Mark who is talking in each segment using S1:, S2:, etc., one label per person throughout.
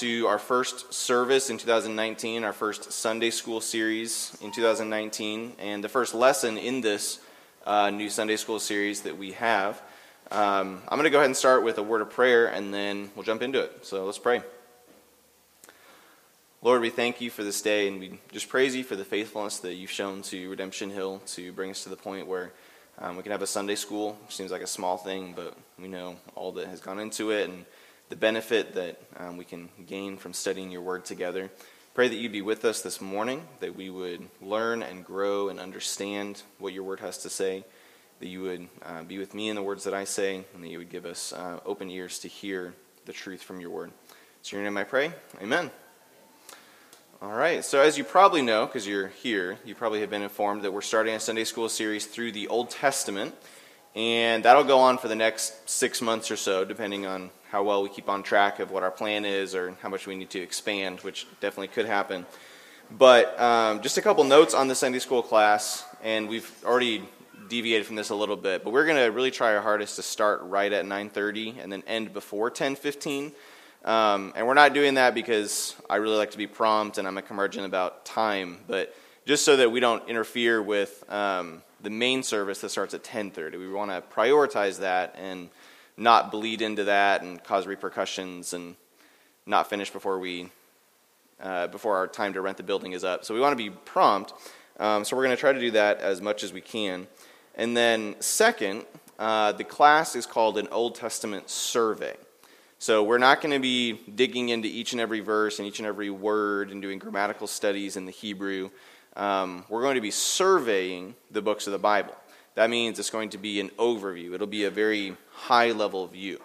S1: to our first service in 2019, our first Sunday school series in 2019, and the first lesson in this uh, new Sunday school series that we have. Um, I'm going to go ahead and start with a word of prayer, and then we'll jump into it. So let's pray. Lord, we thank you for this day, and we just praise you for the faithfulness that you've shown to Redemption Hill to bring us to the point where um, we can have a Sunday school, which seems like a small thing, but we know all that has gone into it and the benefit that um, we can gain from studying your word together. Pray that you'd be with us this morning, that we would learn and grow and understand what your word has to say, that you would uh, be with me in the words that I say, and that you would give us uh, open ears to hear the truth from your word. So, your name I pray. Amen. All right, so as you probably know, because you're here, you probably have been informed that we're starting a Sunday school series through the Old Testament, and that'll go on for the next six months or so, depending on how well we keep on track of what our plan is or how much we need to expand, which definitely could happen. But um, just a couple notes on the Sunday school class, and we've already deviated from this a little bit, but we're going to really try our hardest to start right at 9:30 and then end before 10:15. Um, and we're not doing that because I really like to be prompt and I'm a curmudgeon about time, but just so that we don't interfere with um, the main service that starts at 10:30. We want to prioritize that and not bleed into that and cause repercussions and not finish before we uh, before our time to rent the building is up. So we want to be prompt. Um, so we're going to try to do that as much as we can. And then second, uh, the class is called an Old Testament survey. So we're not going to be digging into each and every verse and each and every word and doing grammatical studies in the Hebrew. Um, we're going to be surveying the books of the Bible. That means it's going to be an overview. It'll be a very high level view.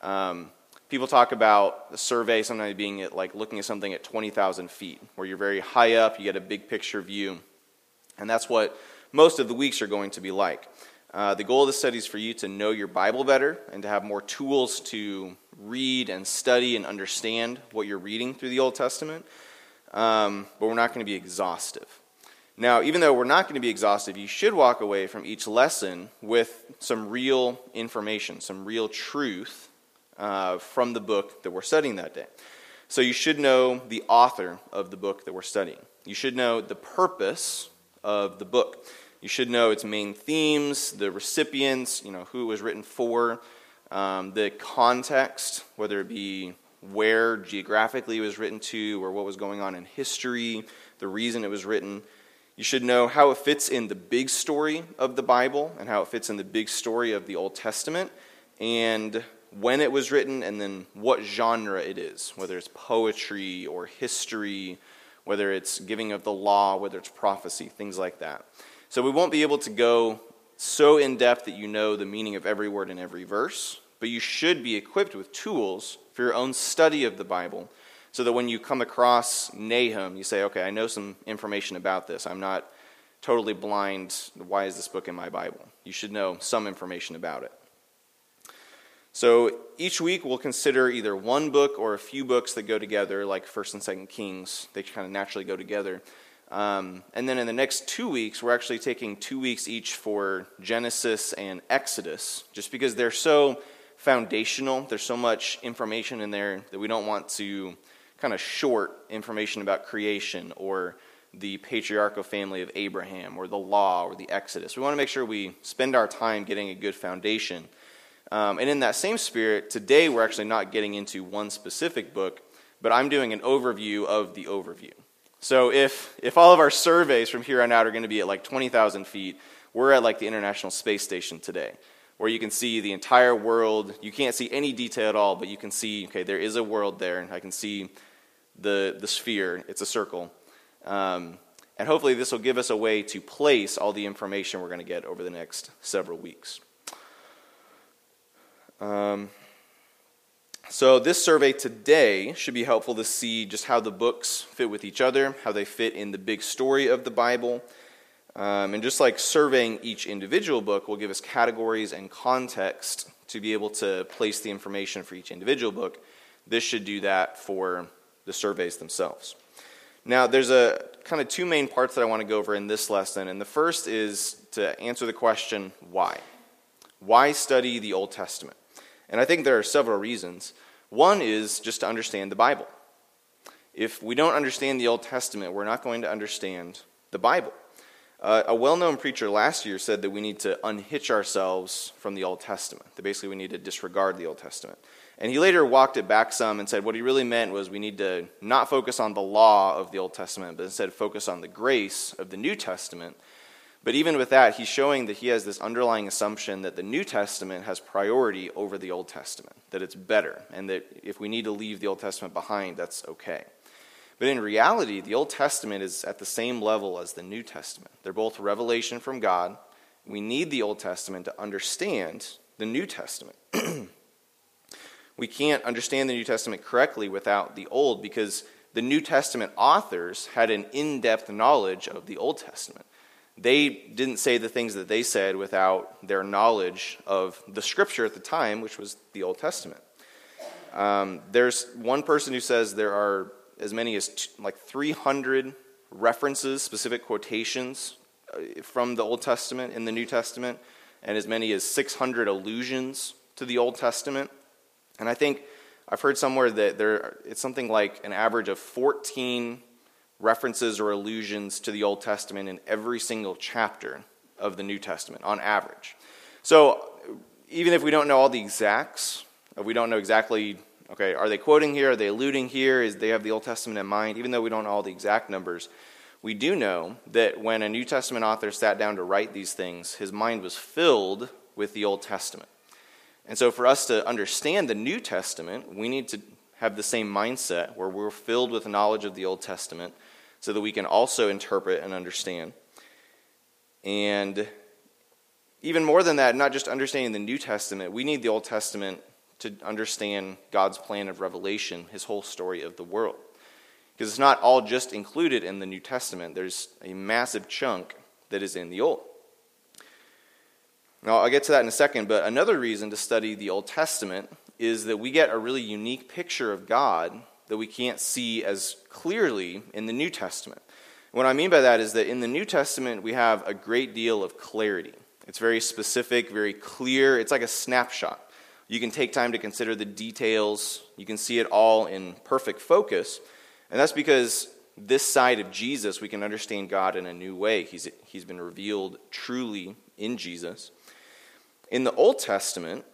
S1: Um, people talk about the survey sometimes being at, like looking at something at 20,000 feet, where you're very high up, you get a big picture view. And that's what most of the weeks are going to be like. Uh, the goal of the study is for you to know your Bible better and to have more tools to read and study and understand what you're reading through the Old Testament. Um, but we're not going to be exhaustive. Now, even though we're not going to be exhaustive, you should walk away from each lesson with some real information, some real truth uh, from the book that we're studying that day. So you should know the author of the book that we're studying. You should know the purpose of the book. You should know its main themes, the recipients, you know, who it was written for, um, the context, whether it be where geographically it was written to or what was going on in history, the reason it was written. You should know how it fits in the big story of the Bible and how it fits in the big story of the Old Testament and when it was written and then what genre it is, whether it's poetry or history, whether it's giving of the law, whether it's prophecy, things like that. So we won't be able to go so in depth that you know the meaning of every word in every verse, but you should be equipped with tools for your own study of the Bible so that when you come across Nahum, you say, okay, I know some information about this. I'm not totally blind. Why is this book in my Bible? You should know some information about it. So each week we'll consider either one book or a few books that go together, like First and Second Kings. They kind of naturally go together. Um, and then in the next two weeks, we're actually taking two weeks each for Genesis and Exodus, just because they're so foundational. There's so much information in there that we don't want to kind of short information about creation or the patriarchal family of Abraham or the law or the Exodus. We want to make sure we spend our time getting a good foundation. Um, and in that same spirit, today we're actually not getting into one specific book, but I'm doing an overview of the overview. So if, if all of our surveys from here on out are going to be at like 20,000 feet, we're at like the International Space Station today, where you can see the entire world. You can't see any detail at all, but you can see, okay, there is a world there. And I can see the, the sphere, it's a circle. Um, and hopefully, this will give us a way to place all the information we're going to get over the next several weeks. Um, so, this survey today should be helpful to see just how the books fit with each other, how they fit in the big story of the Bible. Um, and just like surveying each individual book will give us categories and context to be able to place the information for each individual book, this should do that for the surveys themselves. Now, there's a kind of two main parts that I want to go over in this lesson, and the first is to answer the question why? Why study the Old Testament? And I think there are several reasons. One is just to understand the Bible. if we don't understand the Old Testament, we're not going to understand the Bible. Uh, a well known preacher last year said that we need to unhitch ourselves from the Old Testament, that basically we need to disregard the Old Testament. And he later walked it back some and said what he really meant was we need to not focus on the law of the Old Testament, but instead focus on the grace of the New Testament. But even with that, he's showing that he has this underlying assumption that the New Testament has priority over the Old Testament, that it's better, and that if we need to leave the Old Testament behind, that's okay. But in reality, the Old Testament is at the same level as the New Testament. They're both revelation from God. We need the Old Testament to understand the New Testament. we can't understand the New Testament correctly without the Old because the New Testament authors had an in depth knowledge of the Old Testament. They didn't say the things that they said without their knowledge of the scripture at the time, which was the Old Testament. Um, there's one person who says there are as many as t- like 300 references, specific quotations uh, from the Old Testament in the New Testament, and as many as 600 allusions to the Old Testament. And I think I've heard somewhere that there it's something like an average of 14 references or allusions to the Old Testament in every single chapter of the New Testament on average. So even if we don't know all the exacts, we don't know exactly Okay, are they quoting here? Are they alluding here? Is they have the Old Testament in mind? Even though we don't know all the exact numbers, we do know that when a New Testament author sat down to write these things, his mind was filled with the Old Testament. And so, for us to understand the New Testament, we need to have the same mindset where we're filled with knowledge of the Old Testament so that we can also interpret and understand. And even more than that, not just understanding the New Testament, we need the Old Testament to understand God's plan of revelation, his whole story of the world. Because it's not all just included in the New Testament, there's a massive chunk that is in the Old. Now, I'll get to that in a second, but another reason to study the Old Testament is that we get a really unique picture of God that we can't see as clearly in the New Testament. What I mean by that is that in the New Testament, we have a great deal of clarity. It's very specific, very clear. It's like a snapshot. You can take time to consider the details. You can see it all in perfect focus. And that's because this side of Jesus, we can understand God in a new way. He's, he's been revealed truly in Jesus. In the Old Testament,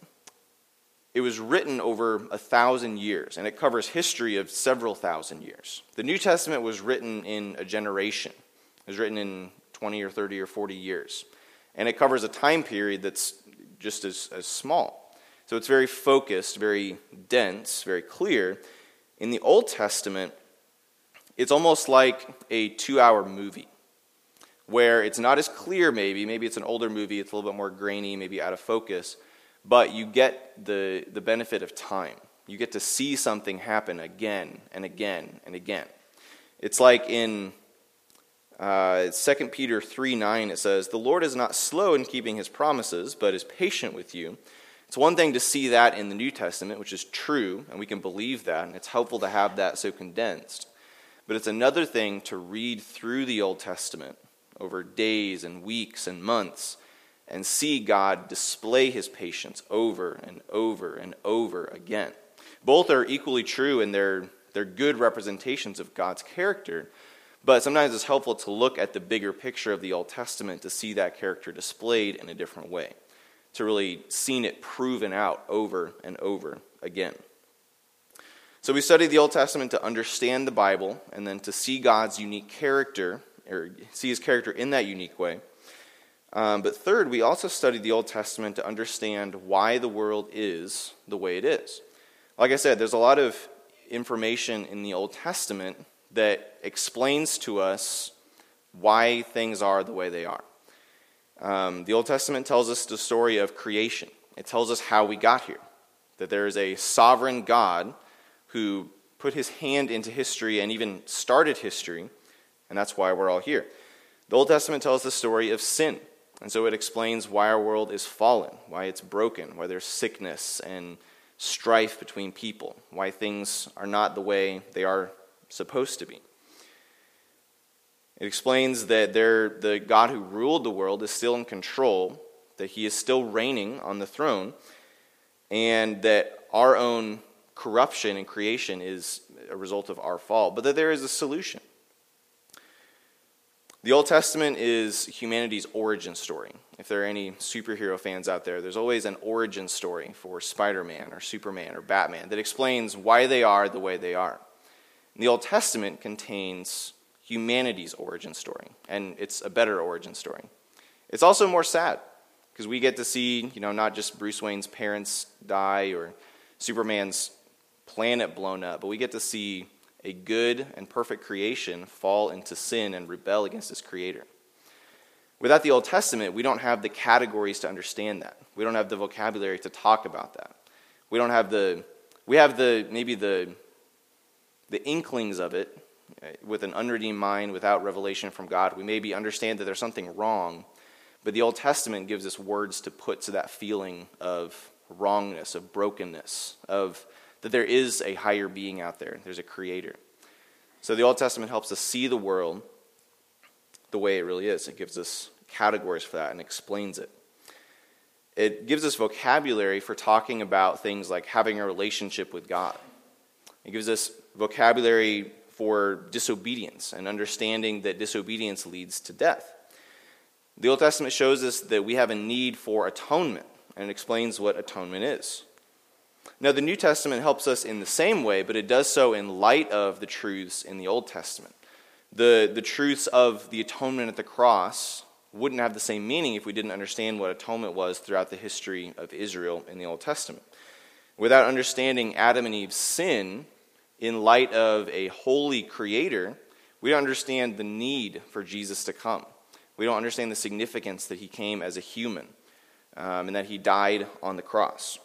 S1: it was written over a thousand years, and it covers history of several thousand years. The New Testament was written in a generation, it was written in 20 or 30 or 40 years. And it covers a time period that's just as, as small. So it's very focused, very dense, very clear. In the Old Testament, it's almost like a two hour movie where it's not as clear, maybe. Maybe it's an older movie, it's a little bit more grainy, maybe out of focus, but you get the, the benefit of time. You get to see something happen again and again and again. It's like in uh, 2 Peter 3 9, it says, The Lord is not slow in keeping his promises, but is patient with you it's one thing to see that in the New Testament, which is true, and we can believe that, and it's helpful to have that so condensed. But it's another thing to read through the Old Testament over days and weeks and months and see God display his patience over and over and over again. Both are equally true and they're, they're good representations of God's character, but sometimes it's helpful to look at the bigger picture of the Old Testament to see that character displayed in a different way to really seen it proven out over and over again. So we study the Old Testament to understand the Bible and then to see God's unique character, or see his character in that unique way. Um, but third, we also study the Old Testament to understand why the world is the way it is. Like I said, there's a lot of information in the Old Testament that explains to us why things are the way they are. Um, the Old Testament tells us the story of creation, it tells us how we got here. That there is a sovereign God who put his hand into history and even started history, and that's why we're all here. The Old Testament tells the story of sin, and so it explains why our world is fallen, why it's broken, why there's sickness and strife between people, why things are not the way they are supposed to be. It explains that the God who ruled the world is still in control, that he is still reigning on the throne, and that our own corruption in creation is a result of our fall, but that there is a solution. The Old Testament is humanity's origin story. If there are any superhero fans out there, there's always an origin story for Spider Man or Superman or Batman that explains why they are the way they are. And the Old Testament contains humanity's origin story, and it's a better origin story. It's also more sad because we get to see, you know, not just Bruce Wayne's parents die or Superman's planet blown up, but we get to see a good and perfect creation fall into sin and rebel against its creator. Without the Old Testament, we don't have the categories to understand that. We don't have the vocabulary to talk about that. We don't have the we have the maybe the the inklings of it Uh, with an unredeemed mind without revelation from God. We maybe understand that there's something wrong, but the Old Testament gives us words to put to that feeling of wrongness, of brokenness, of that there is a higher being out there. There's a creator. So the Old Testament helps us see the world the way it really is. It gives us categories for that and explains it. It gives us vocabulary for talking about things like having a relationship with God. It gives us vocabulary for disobedience and understanding that disobedience leads to death. The Old Testament shows us that we have a need for atonement and explains what atonement is. Now, the New Testament helps us in the same way, but it does so in light of the truths in the Old Testament. The, the truths of the atonement at the cross wouldn't have the same meaning if we didn't understand what atonement was throughout the history of Israel in the Old Testament. Without understanding Adam and Eve's sin in light of a holy creator, we don't understand the need for Jesus to come. We don't understand the significance that he came as a human um, and that he died on the cross.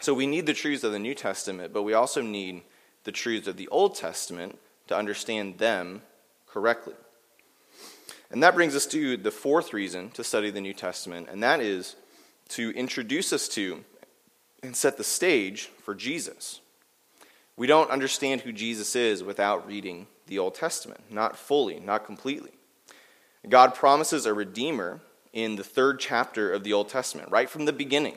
S1: So we need the truths of the New Testament, but we also need the truths of the Old Testament to understand them correctly. And that brings us to the fourth reason to study the New Testament, and that is to introduce us to and set the stage for Jesus. We don't understand who Jesus is without reading the Old Testament, not fully, not completely. God promises a Redeemer in the third chapter of the Old Testament, right from the beginning.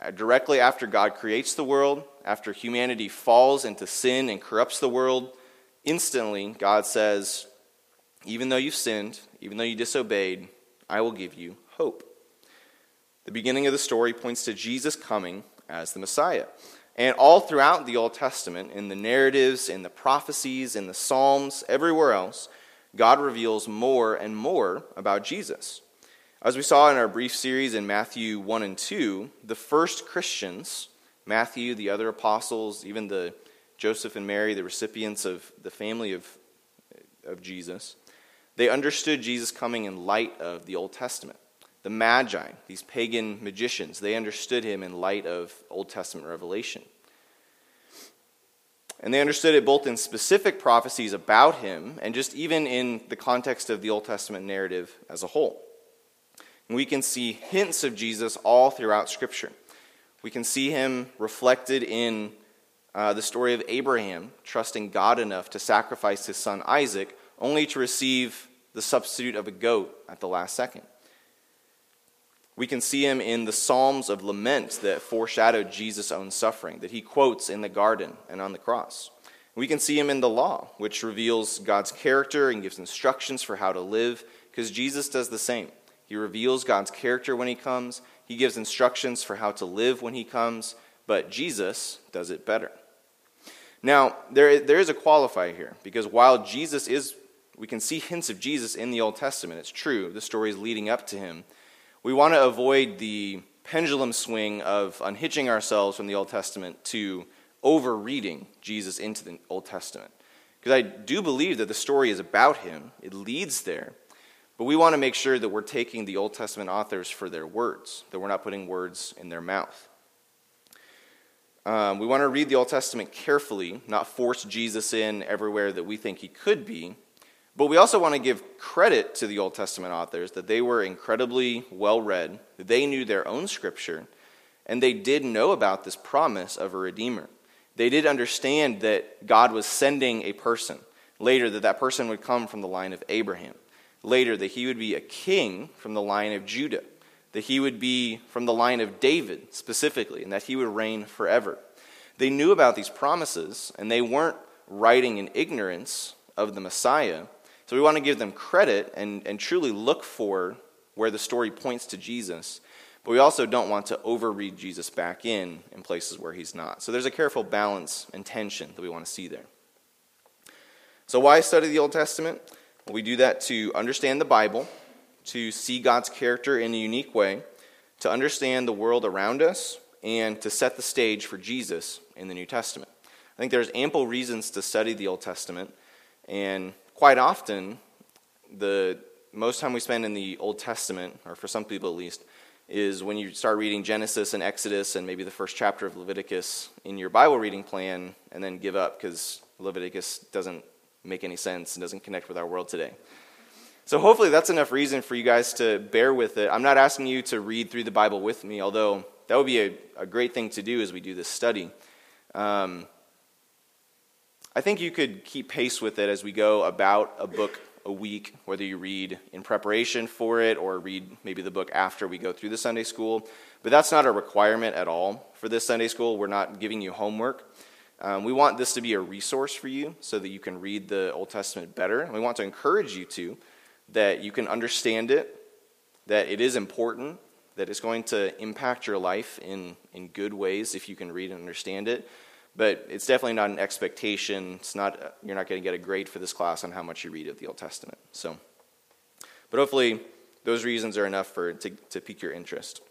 S1: Uh, directly after God creates the world, after humanity falls into sin and corrupts the world, instantly God says, Even though you've sinned, even though you disobeyed, I will give you hope. The beginning of the story points to Jesus coming as the Messiah. And all throughout the Old Testament, in the narratives, in the prophecies, in the Psalms, everywhere else, God reveals more and more about Jesus. As we saw in our brief series in Matthew 1 and 2, the first Christians, Matthew, the other apostles, even the Joseph and Mary, the recipients of the family of, of Jesus, they understood Jesus coming in light of the Old Testament. The Magi, these pagan magicians, they understood him in light of Old Testament revelation. And they understood it both in specific prophecies about him and just even in the context of the Old Testament narrative as a whole. And we can see hints of Jesus all throughout Scripture. We can see him reflected in uh, the story of Abraham trusting God enough to sacrifice his son Isaac, only to receive the substitute of a goat at the last second. We can see him in the Psalms of lament that foreshadowed Jesus' own suffering, that he quotes in the garden and on the cross. We can see him in the law, which reveals God's character and gives instructions for how to live, because Jesus does the same. He reveals God's character when he comes, he gives instructions for how to live when he comes, but Jesus does it better. Now, there, there is a qualifier here, because while Jesus is, we can see hints of Jesus in the Old Testament, it's true, the stories leading up to him. We want to avoid the pendulum swing of unhitching ourselves from the Old Testament to over reading Jesus into the Old Testament. Because I do believe that the story is about him, it leads there. But we want to make sure that we're taking the Old Testament authors for their words, that we're not putting words in their mouth. Um, we want to read the Old Testament carefully, not force Jesus in everywhere that we think he could be. But we also want to give credit to the Old Testament authors that they were incredibly well read, they knew their own scripture, and they did know about this promise of a Redeemer. They did understand that God was sending a person later, that that person would come from the line of Abraham later that he would be a king from the line of Judah, that he would be from the line of David specifically, and that he would reign forever. they knew about these promises and they weren't writing in ignorance of the Messiah. So we want to give them credit and, and truly look for where the story points to Jesus. But we also don't want to overread Jesus back in in places where he's not. So there's a careful balance and tension that we want to see there. So, why study the Old Testament? Well, we do that to understand the Bible, to see God's character in a unique way, to understand the world around us, and to set the stage for Jesus in the New Testament. I think there's ample reasons to study the Old Testament, and quite often, the most time we spend in the Old Testament, or for some people at least, is when you start reading Genesis and Exodus and maybe the first chapter of Leviticus in your Bible reading plan, and then give up because Leviticus doesn't make any sense and doesn't connect with our world today. So, hopefully, that's enough reason for you guys to bear with it. I'm not asking you to read through the Bible with me, although that would be a, a great thing to do as we do this study. Um, I think you could keep pace with it as we go about a book a week, whether you read in preparation for it or read maybe the book after we go through the Sunday school. But that's not a requirement at all for this Sunday school. We're not giving you homework. Um, we want this to be a resource for you so that you can read the Old Testament better. And we want to encourage you to, that you can understand it, that it is important, that it's going to impact your life in, in good ways if you can read and understand it. But it's definitely not an expectation. It's not, you're not going to get a grade for this class on how much you read of the Old Testament. So, but hopefully, those reasons are enough for to, to pique your interest.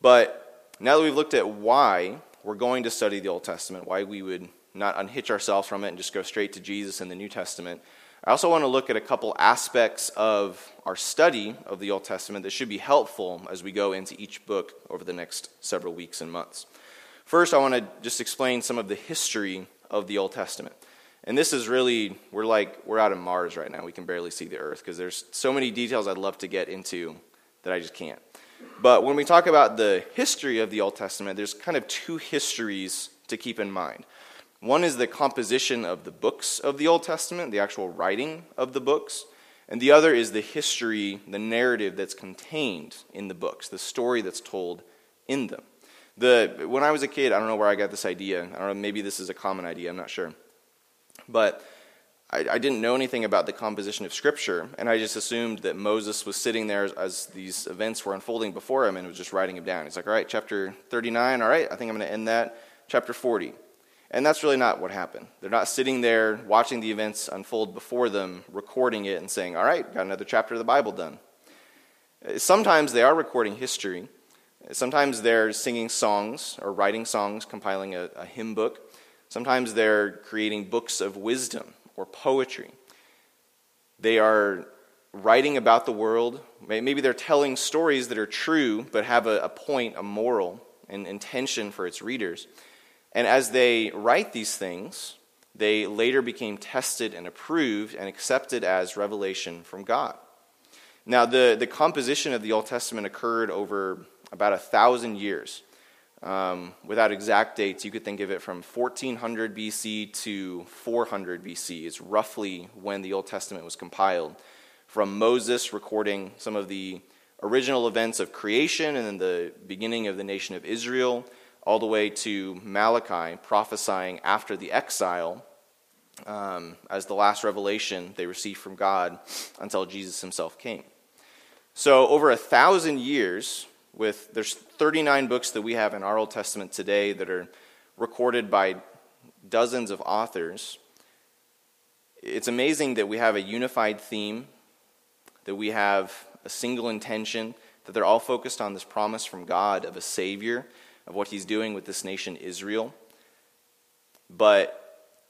S1: But now that we've looked at why we're going to study the Old Testament, why we would not unhitch ourselves from it and just go straight to Jesus and the New Testament, I also want to look at a couple aspects of our study of the Old Testament that should be helpful as we go into each book over the next several weeks and months. First, I want to just explain some of the history of the Old Testament. And this is really, we're like, we're out of Mars right now. We can barely see the earth because there's so many details I'd love to get into that I just can't. But when we talk about the history of the Old Testament, there's kind of two histories to keep in mind. One is the composition of the books of the Old Testament, the actual writing of the books, and the other is the history, the narrative that's contained in the books, the story that's told in them. The, when I was a kid, I don't know where I got this idea. I don't know, maybe this is a common idea, I'm not sure. But I, I, didn't know anything about the composition of Scripture, and I just assumed that Moses was sitting there as, as, these events were unfolding before him and was just writing them down. He's like, all right, chapter 39, all right, I think I'm going to end that. Chapter 40. And that's really not what happened. They're not sitting there watching the events unfold before them, recording it, and saying, all right, got another chapter of the Bible done. Sometimes they are recording history. Sometimes they're singing songs or writing songs, compiling a, a hymn book. Sometimes they're creating books of wisdom or poetry. They are writing about the world. Maybe they're telling stories that are true but have a, a point, a moral, and intention for its readers. And as they write these things, they later became tested and approved and accepted as revelation from God. Now, the, the composition of the Old Testament occurred over about a thousand years. Um, without exact dates, you could think of it from 1400 BC to 400 BC, is roughly when the Old Testament was compiled. From Moses recording some of the original events of creation and then the beginning of the nation of Israel, all the way to Malachi prophesying after the exile um, as the last revelation they received from God until Jesus himself came. So, over a thousand years, with there's 39 books that we have in our Old Testament today that are recorded by dozens of authors. It's amazing that we have a unified theme, that we have a single intention, that they're all focused on this promise from God of a Savior, of what He's doing with this nation, Israel. But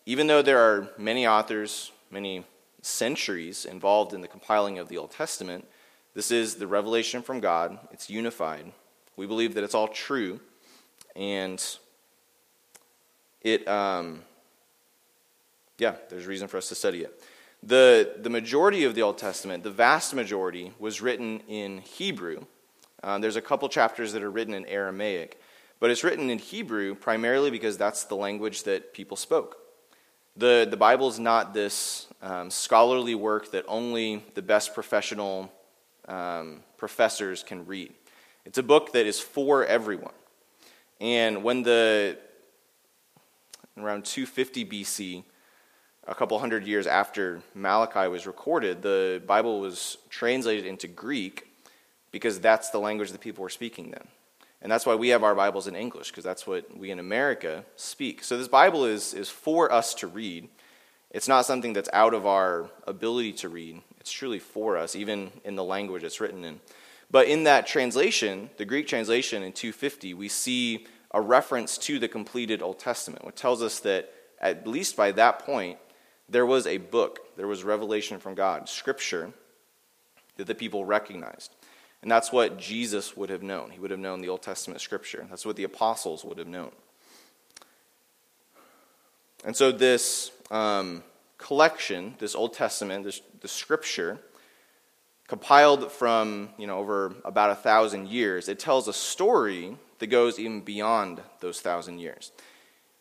S1: even though there are many authors, many centuries involved in the compiling of the Old Testament, this is the revelation from God. It's unified. We believe that it's all true, and it, um, yeah, there's reason for us to study it. The, the majority of the Old Testament, the vast majority, was written in Hebrew. Uh, there's a couple chapters that are written in Aramaic, but it's written in Hebrew primarily because that's the language that people spoke. The, the Bible is not this um, scholarly work that only the best professional um, professors can read. It's a book that is for everyone. And when the around 250 BC, a couple hundred years after Malachi was recorded, the Bible was translated into Greek because that's the language that people were speaking then. And that's why we have our Bibles in English, because that's what we in America speak. So this Bible is, is for us to read. It's not something that's out of our ability to read. It's truly for us, even in the language it's written in. But in that translation, the Greek translation in 250, we see a reference to the completed Old Testament, which tells us that at least by that point, there was a book, there was revelation from God, scripture that the people recognized. And that's what Jesus would have known. He would have known the Old Testament scripture. That's what the apostles would have known. And so, this um, collection, this Old Testament, this, the scripture, compiled from you know over about a thousand years, it tells a story that goes even beyond those thousand years.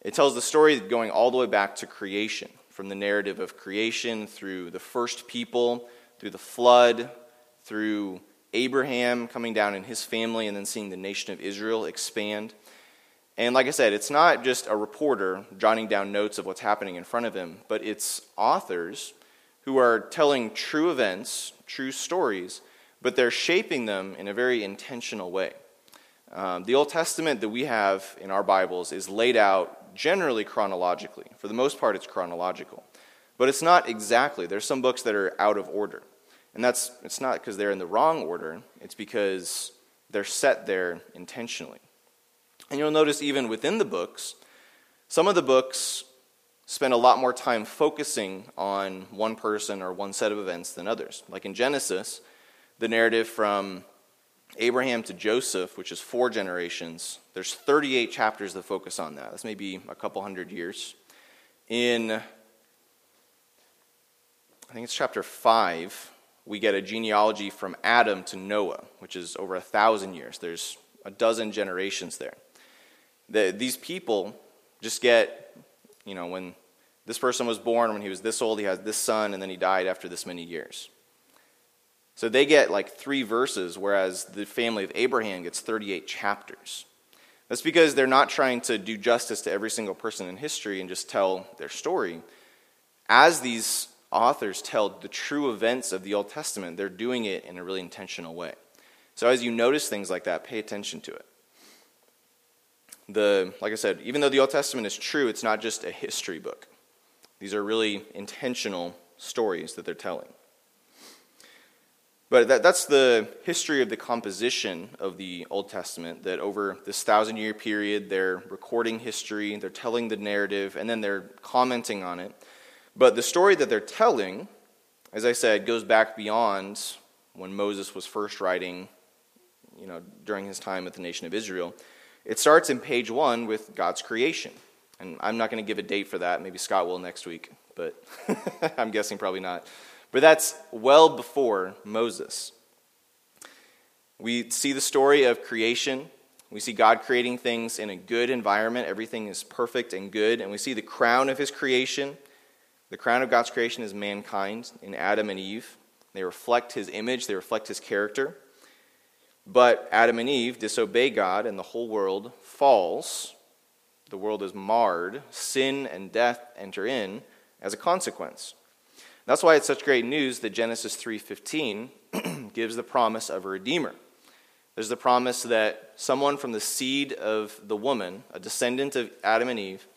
S1: It tells the story going all the way back to creation, from the narrative of creation through the first people, through the flood, through Abraham coming down in his family, and then seeing the nation of Israel expand. And like I said, it's not just a reporter jotting down notes of what's happening in front of him, but it's authors who are telling true events, true stories, but they're shaping them in a very intentional way. Um, the Old Testament that we have in our Bibles is laid out generally chronologically. For the most part, it's chronological. But it's not exactly. There's some books that are out of order. And that's it's not because they're in the wrong order, it's because they're set there intentionally. And you'll notice even within the books, some of the books spend a lot more time focusing on one person or one set of events than others. Like in Genesis, the narrative from Abraham to Joseph, which is four generations, there's 38 chapters that focus on that. That's maybe a couple hundred years. In, I think it's chapter 5, we get a genealogy from Adam to Noah, which is over a thousand years. There's a dozen generations there. The, these people just get, you know, when this person was born, when he was this old, he had this son, and then he died after this many years. So they get like three verses, whereas the family of Abraham gets 38 chapters. That's because they're not trying to do justice to every single person in history and just tell their story. As these authors tell the true events of the Old Testament, they're doing it in a really intentional way. So as you notice things like that, pay attention to it. The, like I said, even though the Old Testament is true, it's not just a history book. These are really intentional stories that they're telling. But that, that's the history of the composition of the Old Testament, that over this thousand year period, they're recording history, they're telling the narrative, and then they're commenting on it. But the story that they're telling, as I said, goes back beyond when Moses was first writing, you know, during his time with the nation of Israel. It starts in page one with God's creation. And I'm not going to give a date for that. Maybe Scott will next week, but I'm guessing probably not. But that's well before Moses. We see the story of creation. We see God creating things in a good environment. Everything is perfect and good. And we see the crown of his creation. The crown of God's creation is mankind in Adam and Eve. They reflect his image, they reflect his character. But Adam and Eve disobey God, and the whole world falls. The world is marred. Sin and death enter in as a consequence. That's why it's such great news that Genesis 3:15 gives the promise of a redeemer. There's the promise that someone from the seed of the woman, a descendant of Adam and Eve,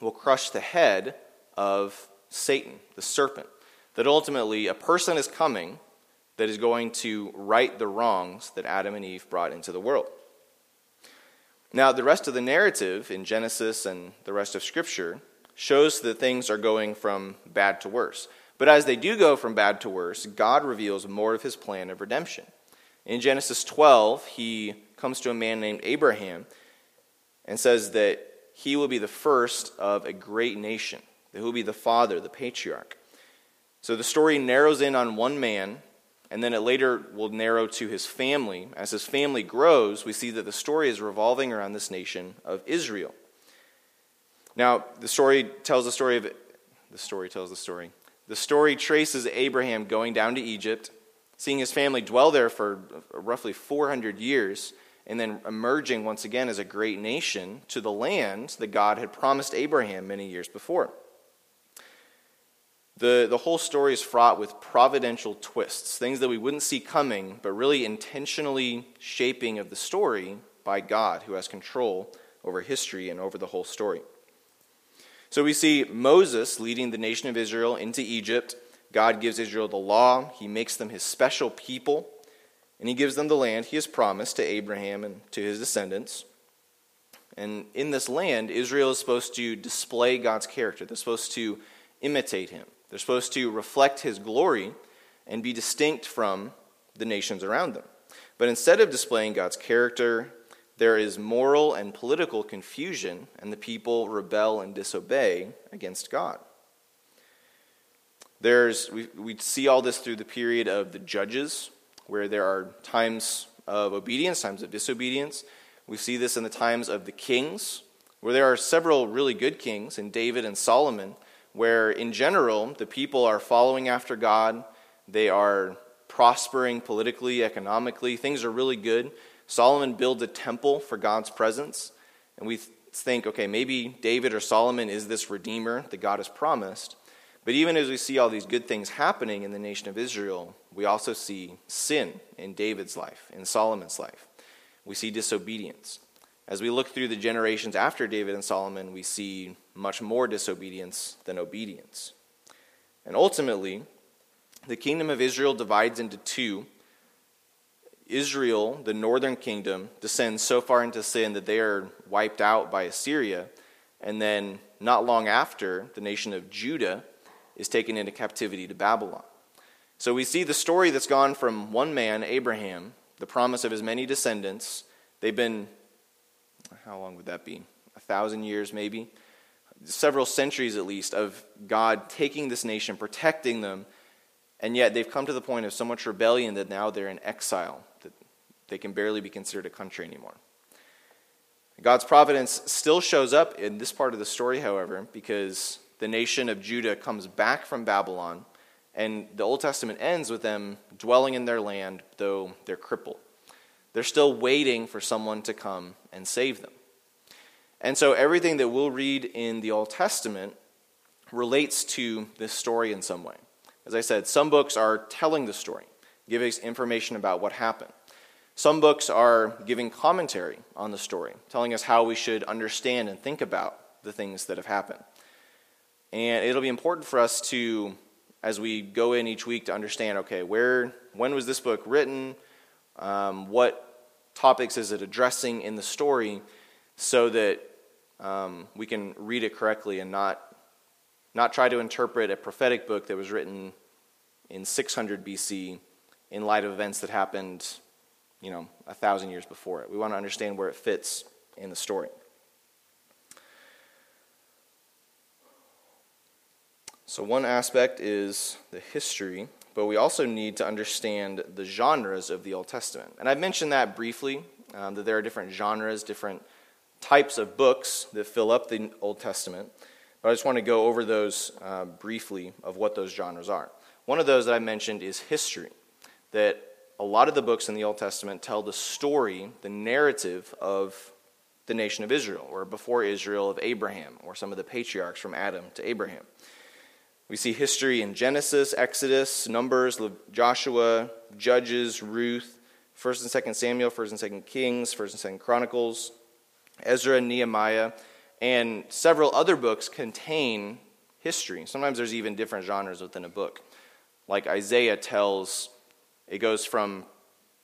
S1: will crush the head of Satan, the serpent. That ultimately a person is coming that is going to right the wrongs that Adam and Eve brought into the world. Now, the rest of the narrative in Genesis and the rest of Scripture shows that things are going from bad to worse. But as they do go from bad to worse, God reveals more of his plan of redemption. In Genesis 12, he comes to a man named Abraham and says that he will be the first of a great nation, that he will be the father, the patriarch. So the story narrows in on one man, and then it later will narrow to his family. As his family grows, we see that the story is revolving around this nation of Israel. Now, the story tells the story of the story tells the story. The story traces Abraham going down to Egypt, seeing his family dwell there for roughly 400 years, and then emerging once again as a great nation to the land that God had promised Abraham many years before. The, the whole story is fraught with providential twists, things that we wouldn't see coming, but really intentionally shaping of the story by God, who has control over history and over the whole story. So we see Moses leading the nation of Israel into Egypt. God gives Israel the law, he makes them his special people, and he gives them the land he has promised to Abraham and to his descendants. And in this land, Israel is supposed to display God's character, they're supposed to imitate him. They're supposed to reflect his glory and be distinct from the nations around them. But instead of displaying God's character, there is moral and political confusion, and the people rebel and disobey against God. There's, we, we see all this through the period of the judges, where there are times of obedience, times of disobedience. We see this in the times of the kings, where there are several really good kings in David and Solomon where in general the people are following after God, they are prospering politically, economically, things are really good. Solomon builds a temple for God's presence, and we think, okay, maybe David or Solomon is this redeemer that God has promised. But even as we see all these good things happening in the nation of Israel, we also see sin in David's life, in Solomon's life. We see disobedience. As we look through the generations after David and Solomon, we see much more disobedience than obedience. And ultimately, the kingdom of Israel divides into two. Israel, the northern kingdom, descends so far into sin that they are wiped out by Assyria. And then, not long after, the nation of Judah is taken into captivity to Babylon. So we see the story that's gone from one man, Abraham, the promise of his many descendants. They've been how long would that be? A thousand years, maybe? Several centuries at least of God taking this nation, protecting them, and yet they've come to the point of so much rebellion that now they're in exile, that they can barely be considered a country anymore. God's providence still shows up in this part of the story, however, because the nation of Judah comes back from Babylon, and the Old Testament ends with them dwelling in their land, though they're crippled. They're still waiting for someone to come and save them. And so everything that we'll read in the Old Testament relates to this story in some way. As I said, some books are telling the story, giving us information about what happened. Some books are giving commentary on the story, telling us how we should understand and think about the things that have happened. And it'll be important for us to, as we go in each week, to understand okay, where, when was this book written? Um, what topics is it addressing in the story so that um, we can read it correctly and not, not try to interpret a prophetic book that was written in 600 BC in light of events that happened, you know, a thousand years before it. We want to understand where it fits in the story. So, one aspect is the history but we also need to understand the genres of the Old Testament. And I've mentioned that briefly, um, that there are different genres, different types of books that fill up the Old Testament. But I just want to go over those uh, briefly of what those genres are. One of those that I mentioned is history, that a lot of the books in the Old Testament tell the story, the narrative of the nation of Israel, or before Israel of Abraham, or some of the patriarchs from Adam to Abraham. We see history in Genesis, Exodus, Numbers, Joshua, Judges, Ruth, 1st and 2nd Samuel, 1st and 2nd Kings, 1st and 2nd Chronicles, Ezra, Nehemiah, and several other books contain history. Sometimes there's even different genres within a book. Like Isaiah tells, it goes from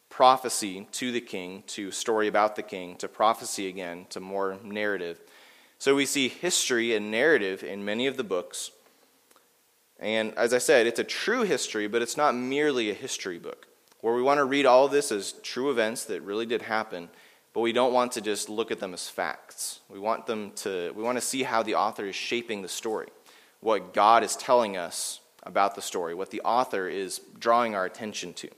S1: prophecy to the king, to story about the king, to prophecy again, to more narrative. So we see history and narrative in many of the books. And as I said, it's a true history, but it's not merely a history book, where we want to read all of this as true events that really did happen, but we don't want to just look at them as facts. We want them to we want to see how the author is shaping the story, what God is telling us about the story, what the author is drawing our attention to.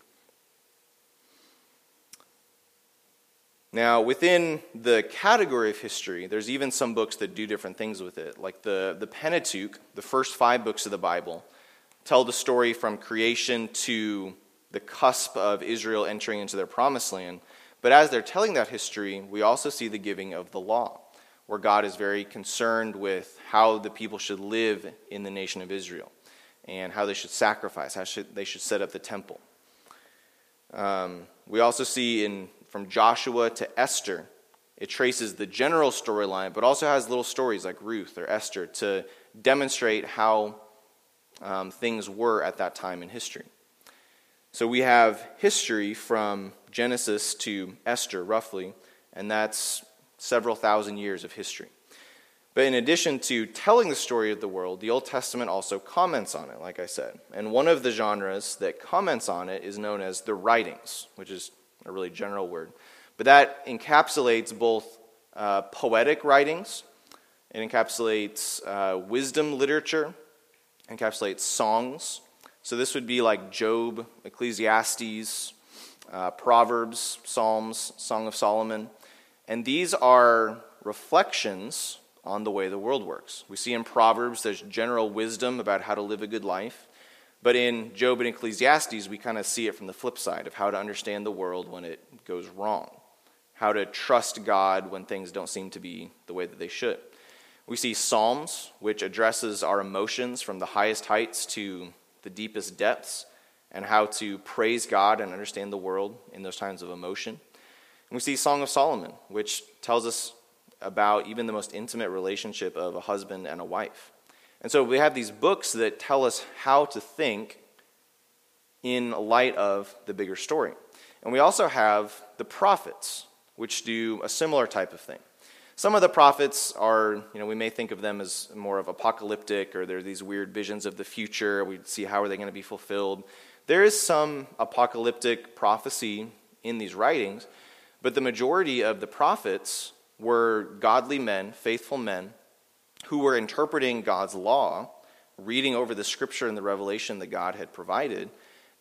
S1: Now, within the category of history, there's even some books that do different things with it. Like the, the Pentateuch, the first five books of the Bible, tell the story from creation to the cusp of Israel entering into their promised land. But as they're telling that history, we also see the giving of the law, where God is very concerned with how the people should live in the nation of Israel and how they should sacrifice, how should, they should set up the temple. Um, we also see in from Joshua to Esther, it traces the general storyline, but also has little stories like Ruth or Esther to demonstrate how um, things were at that time in history. So we have history from Genesis to Esther, roughly, and that's several thousand years of history. But in addition to telling the story of the world, the Old Testament also comments on it, like I said. And one of the genres that comments on it is known as the writings, which is a really general word. But that encapsulates both uh, poetic writings, it encapsulates uh, wisdom literature, encapsulates songs, so this would be like Job, Ecclesiastes, uh, Proverbs, Psalms, Song of Solomon. And these are reflections on the way the world works. We see in Proverbs there's general wisdom about how to live a good life. But in Job and Ecclesiastes, we kind of see it from the flip side of how to understand the world when it goes wrong, how to trust God when things don't seem to be the way that they should. We see Psalms, which addresses our emotions from the highest heights to the deepest depths and how to praise God and understand the world in those times of emotion. And we see Song of Solomon, which tells us about even the most intimate relationship of a husband and a wife. And so we have these books that tell us how to think in light of the bigger story. And we also have the prophets, which do a similar type of thing. Some of the prophets are, you know, we may think of them as more of apocalyptic or they're these weird visions of the future. We see how are they going to be fulfilled. There is some apocalyptic prophecy in these writings, but the majority of the prophets were godly men, faithful men, who were interpreting God's law, reading over the scripture and the revelation that God had provided,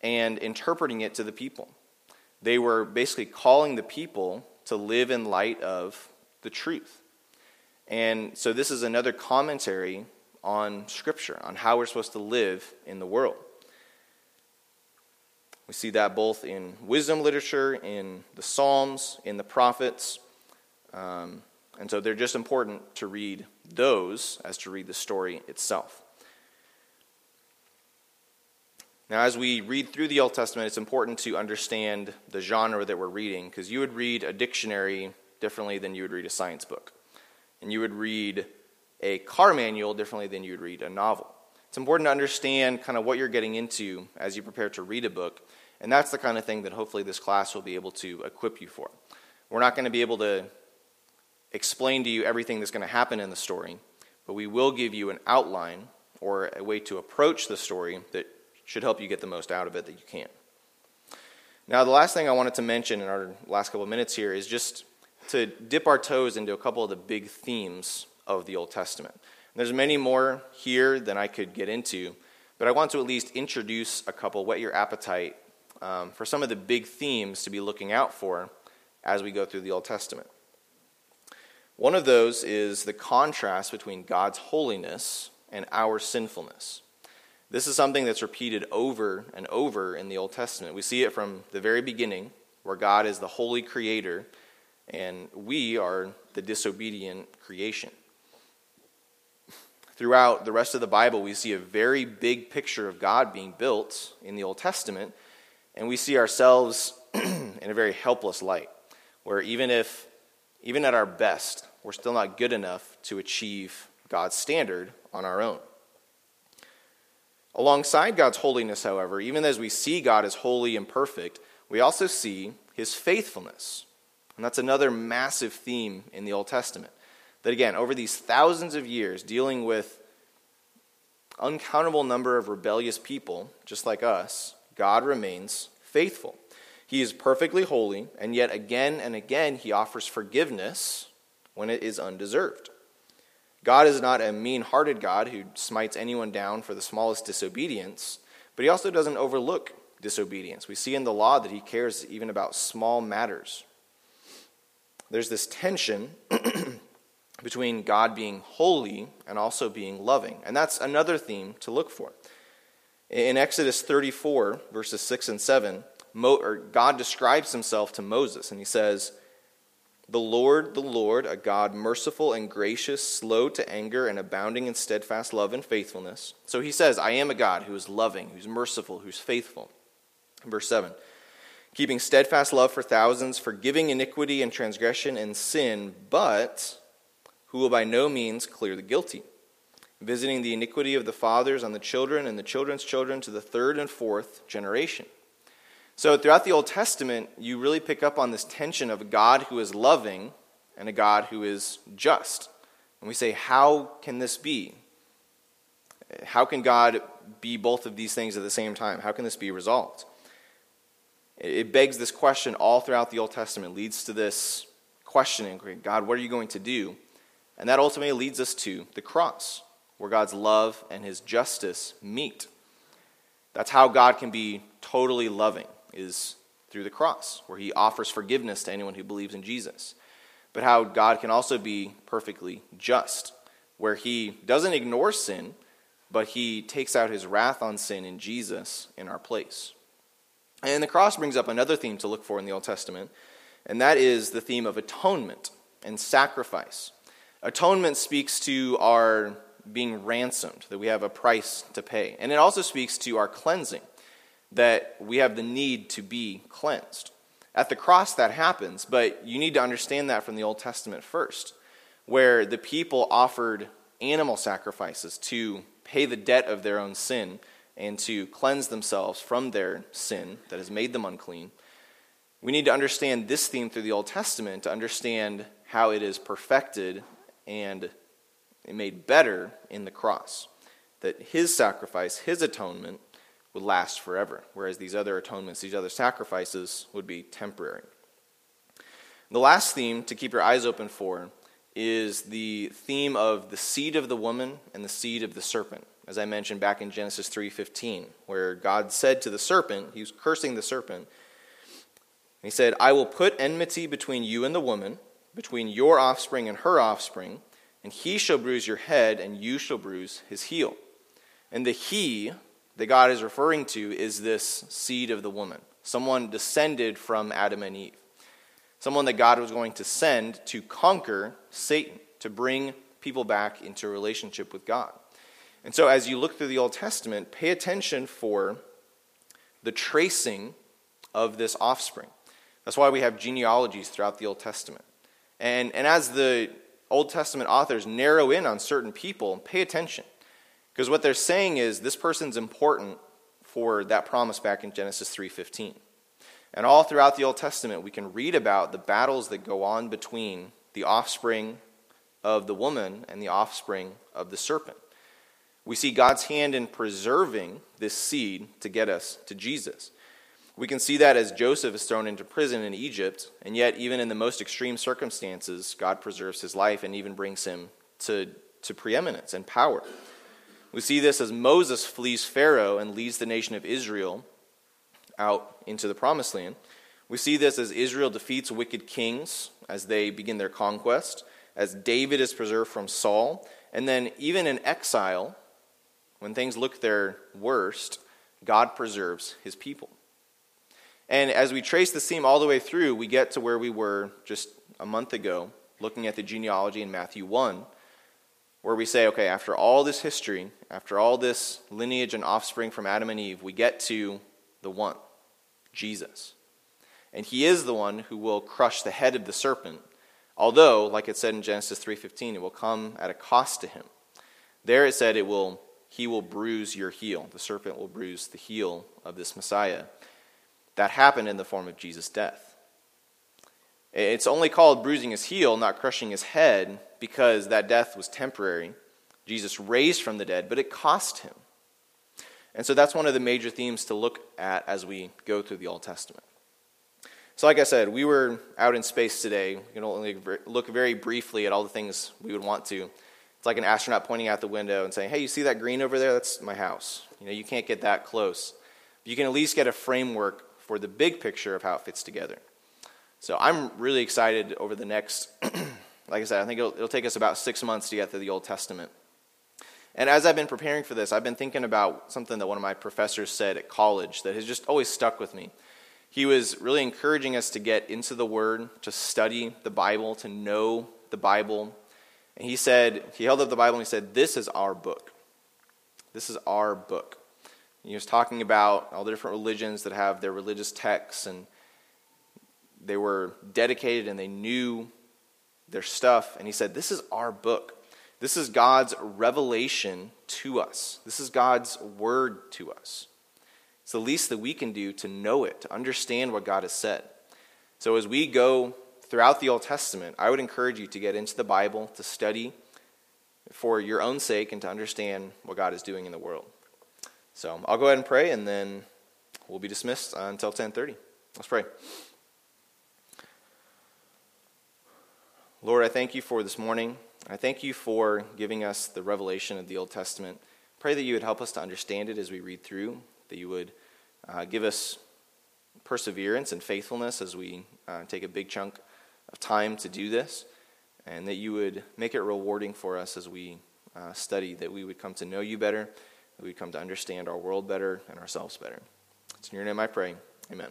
S1: and interpreting it to the people. They were basically calling the people to live in light of the truth. And so this is another commentary on Scripture, on how we're supposed to live in the world. We see that both in wisdom literature, in the Psalms, in the prophets. Um, and so they're just important to read those as to read the story itself. Now, as we read through the Old Testament, it's important to understand the genre that we're reading, because you would read a dictionary differently than you would read a science book. And you would read a car manual differently than you would read a novel. It's important to understand kind of what you're getting into as you prepare to read a book. And that's the kind of thing that hopefully this class will be able to equip you for. We're not going to be able to explain to you everything that's going to happen in the story, but we will give you an outline or a way to approach the story that should help you get the most out of it that you can. Now, the last thing I wanted to mention in our last couple of minutes here is just to dip our toes into a couple of the big themes of the Old Testament. And there's many more here than I could get into, but I want to at least introduce a couple, whet your appetite um, for some of the big themes to be looking out for as we go through the Old Testament. One of those is the contrast between God's holiness and our sinfulness. This is something that's repeated over and over in the Old Testament. We see it from the very beginning, where God is the holy creator and we are the disobedient creation. Throughout the rest of the Bible, we see a very big picture of God being built in the Old Testament, and we see ourselves in a very helpless light, where even if, even at our best, we're still not good enough to achieve God's standard on our own. Alongside God's holiness, however, even as we see God as holy and perfect, we also see his faithfulness. And that's another massive theme in the Old Testament. That again, over these thousands of years, dealing with uncountable number of rebellious people, just like us, God remains faithful. He is perfectly holy, and yet again and again he offers forgiveness when it is undeserved. God is not a mean hearted God who smites anyone down for the smallest disobedience, but he also doesn't overlook disobedience. We see in the law that he cares even about small matters there's this tension between God being holy and also being loving. And that's another theme to look for. In Exodus 34, verses 6 and 7, Mo, or God describes himself to Moses, and he says, The Lord, the Lord, a God merciful and gracious, slow to anger, and abounding in steadfast love and faithfulness. So he says, I am a God who is loving, who's merciful, who's faithful. Verse 7 Keeping steadfast love for thousands, forgiving iniquity and transgression and sin, but who will by no means clear the guilty visiting the iniquity of the fathers on the children and the children's children to the third and fourth generation. So, throughout the Old Testament, you really pick up on this tension of a God who is loving and a God who is just. And we say, how can this be? How can God be both of these things at the same time? How can this be resolved? It begs this question all throughout the Old Testament, leads to this questioning God, what are you going to do? And that ultimately leads us to the cross where God's love and his justice meet. That's how God can be totally loving, is through the cross, where he offers forgiveness to anyone who believes in Jesus. But how God can also be perfectly just, where he doesn't ignore sin, but he takes out his wrath on sin in Jesus in our place. And the cross brings up another theme to look for in the Old Testament, and that is the theme of atonement and sacrifice. Atonement speaks to our being ransomed, that we have a price to pay. And it also speaks to our cleansing, that we have the need to be cleansed. At the cross, that happens, but you need to understand that from the Old Testament first, where the people offered animal sacrifices to pay the debt of their own sin and to cleanse themselves from their sin that has made them unclean. We need to understand this theme through the Old Testament to understand how it is perfected and made better in the cross. That his sacrifice, his atonement, would last forever, whereas these other atonements, these other sacrifices, would be temporary. The last theme to keep your eyes open for is the theme of the seed of the woman and the seed of the serpent. As I mentioned back in Genesis 3:15, where God said to the serpent, he was cursing the serpent. and He said, "I will put enmity between you and the woman, between your offspring and her offspring and he shall bruise your head, and you shall bruise his heel. And the he that God is referring to is this seed of the woman, someone descended from Adam and Eve, someone that God was going to send to conquer Satan, to bring people back into relationship with God. And so, as you look through the Old Testament, pay attention for the tracing of this offspring. That's why we have genealogies throughout the Old Testament. And, and as the Old Testament authors narrow in on certain people, pay attention. Because what they're saying is this person's important for that promise back in Genesis 3:15. And all throughout the Old Testament, we can read about the battles that go on between the offspring of the woman and the offspring of the serpent. We see God's hand in preserving this seed to get us to Jesus. We can see that as Joseph is thrown into prison in Egypt, and yet, even in the most extreme circumstances, God preserves his life and even brings him to, to preeminence and power. We see this as Moses flees Pharaoh and leads the nation of Israel out into the promised land. We see this as Israel defeats wicked kings as they begin their conquest, as David is preserved from Saul, and then even in exile, when things look their worst, God preserves his people. And as we trace the theme all the way through, we get to where we were just a month ago, looking at the genealogy in Matthew 1, where we say, okay, after all this history, after all this lineage and offspring from Adam and Eve, we get to the one, Jesus. And he is the one who will crush the head of the serpent, although, like it said in Genesis 3:15, it will come at a cost to him. There it said it will he will bruise your heel. The serpent will bruise the heel of this Messiah. That happened in the form of Jesus' death. It's only called bruising his heel, not crushing his head, because that death was temporary. Jesus raised from the dead, but it cost him. And so that's one of the major themes to look at as we go through the Old Testament. So, like I said, we were out in space today. We can only look very briefly at all the things we would want to. It's like an astronaut pointing out the window and saying, Hey, you see that green over there? That's my house. You know, you can't get that close. But you can at least get a framework for the big picture of how it fits together. So I'm really excited over the next, like I said, I think it'll, it'll take us about six months to get through the Old Testament. And as I've been preparing for this, I've been thinking about something that one of my professors said at college that has just always stuck with me. he was really encouraging us to get into the Word, to study the Bible, to know the Bible. And he said, he held up the Bible and he said, This is our book. This is our book. And he was talking about all the different religions that have their religious texts, and they were dedicated and they knew their stuff. And he said, This is our book. This is God's revelation to us. This is God's word to us. It's the least that we can do to know it, to understand what God has said. So as we go throughout the Old Testament, I would encourage you to get into the Bible, to study for your own sake, and to understand what God is doing in the world. So I'll go ahead and pray, and then we'll be dismissed until 10:30. Let's pray. Lord, I thank you for this morning. I thank you for giving us the revelation of the Old Testament. Pray that you would help us to understand it as we read through that you would uh, give us perseverance and faithfulness as we uh, take a big chunk of time to do this, and that you would make it rewarding for us as we uh, study, that we would come to know you better, that we would come to understand our world better and ourselves better. It's in your name I pray. Amen.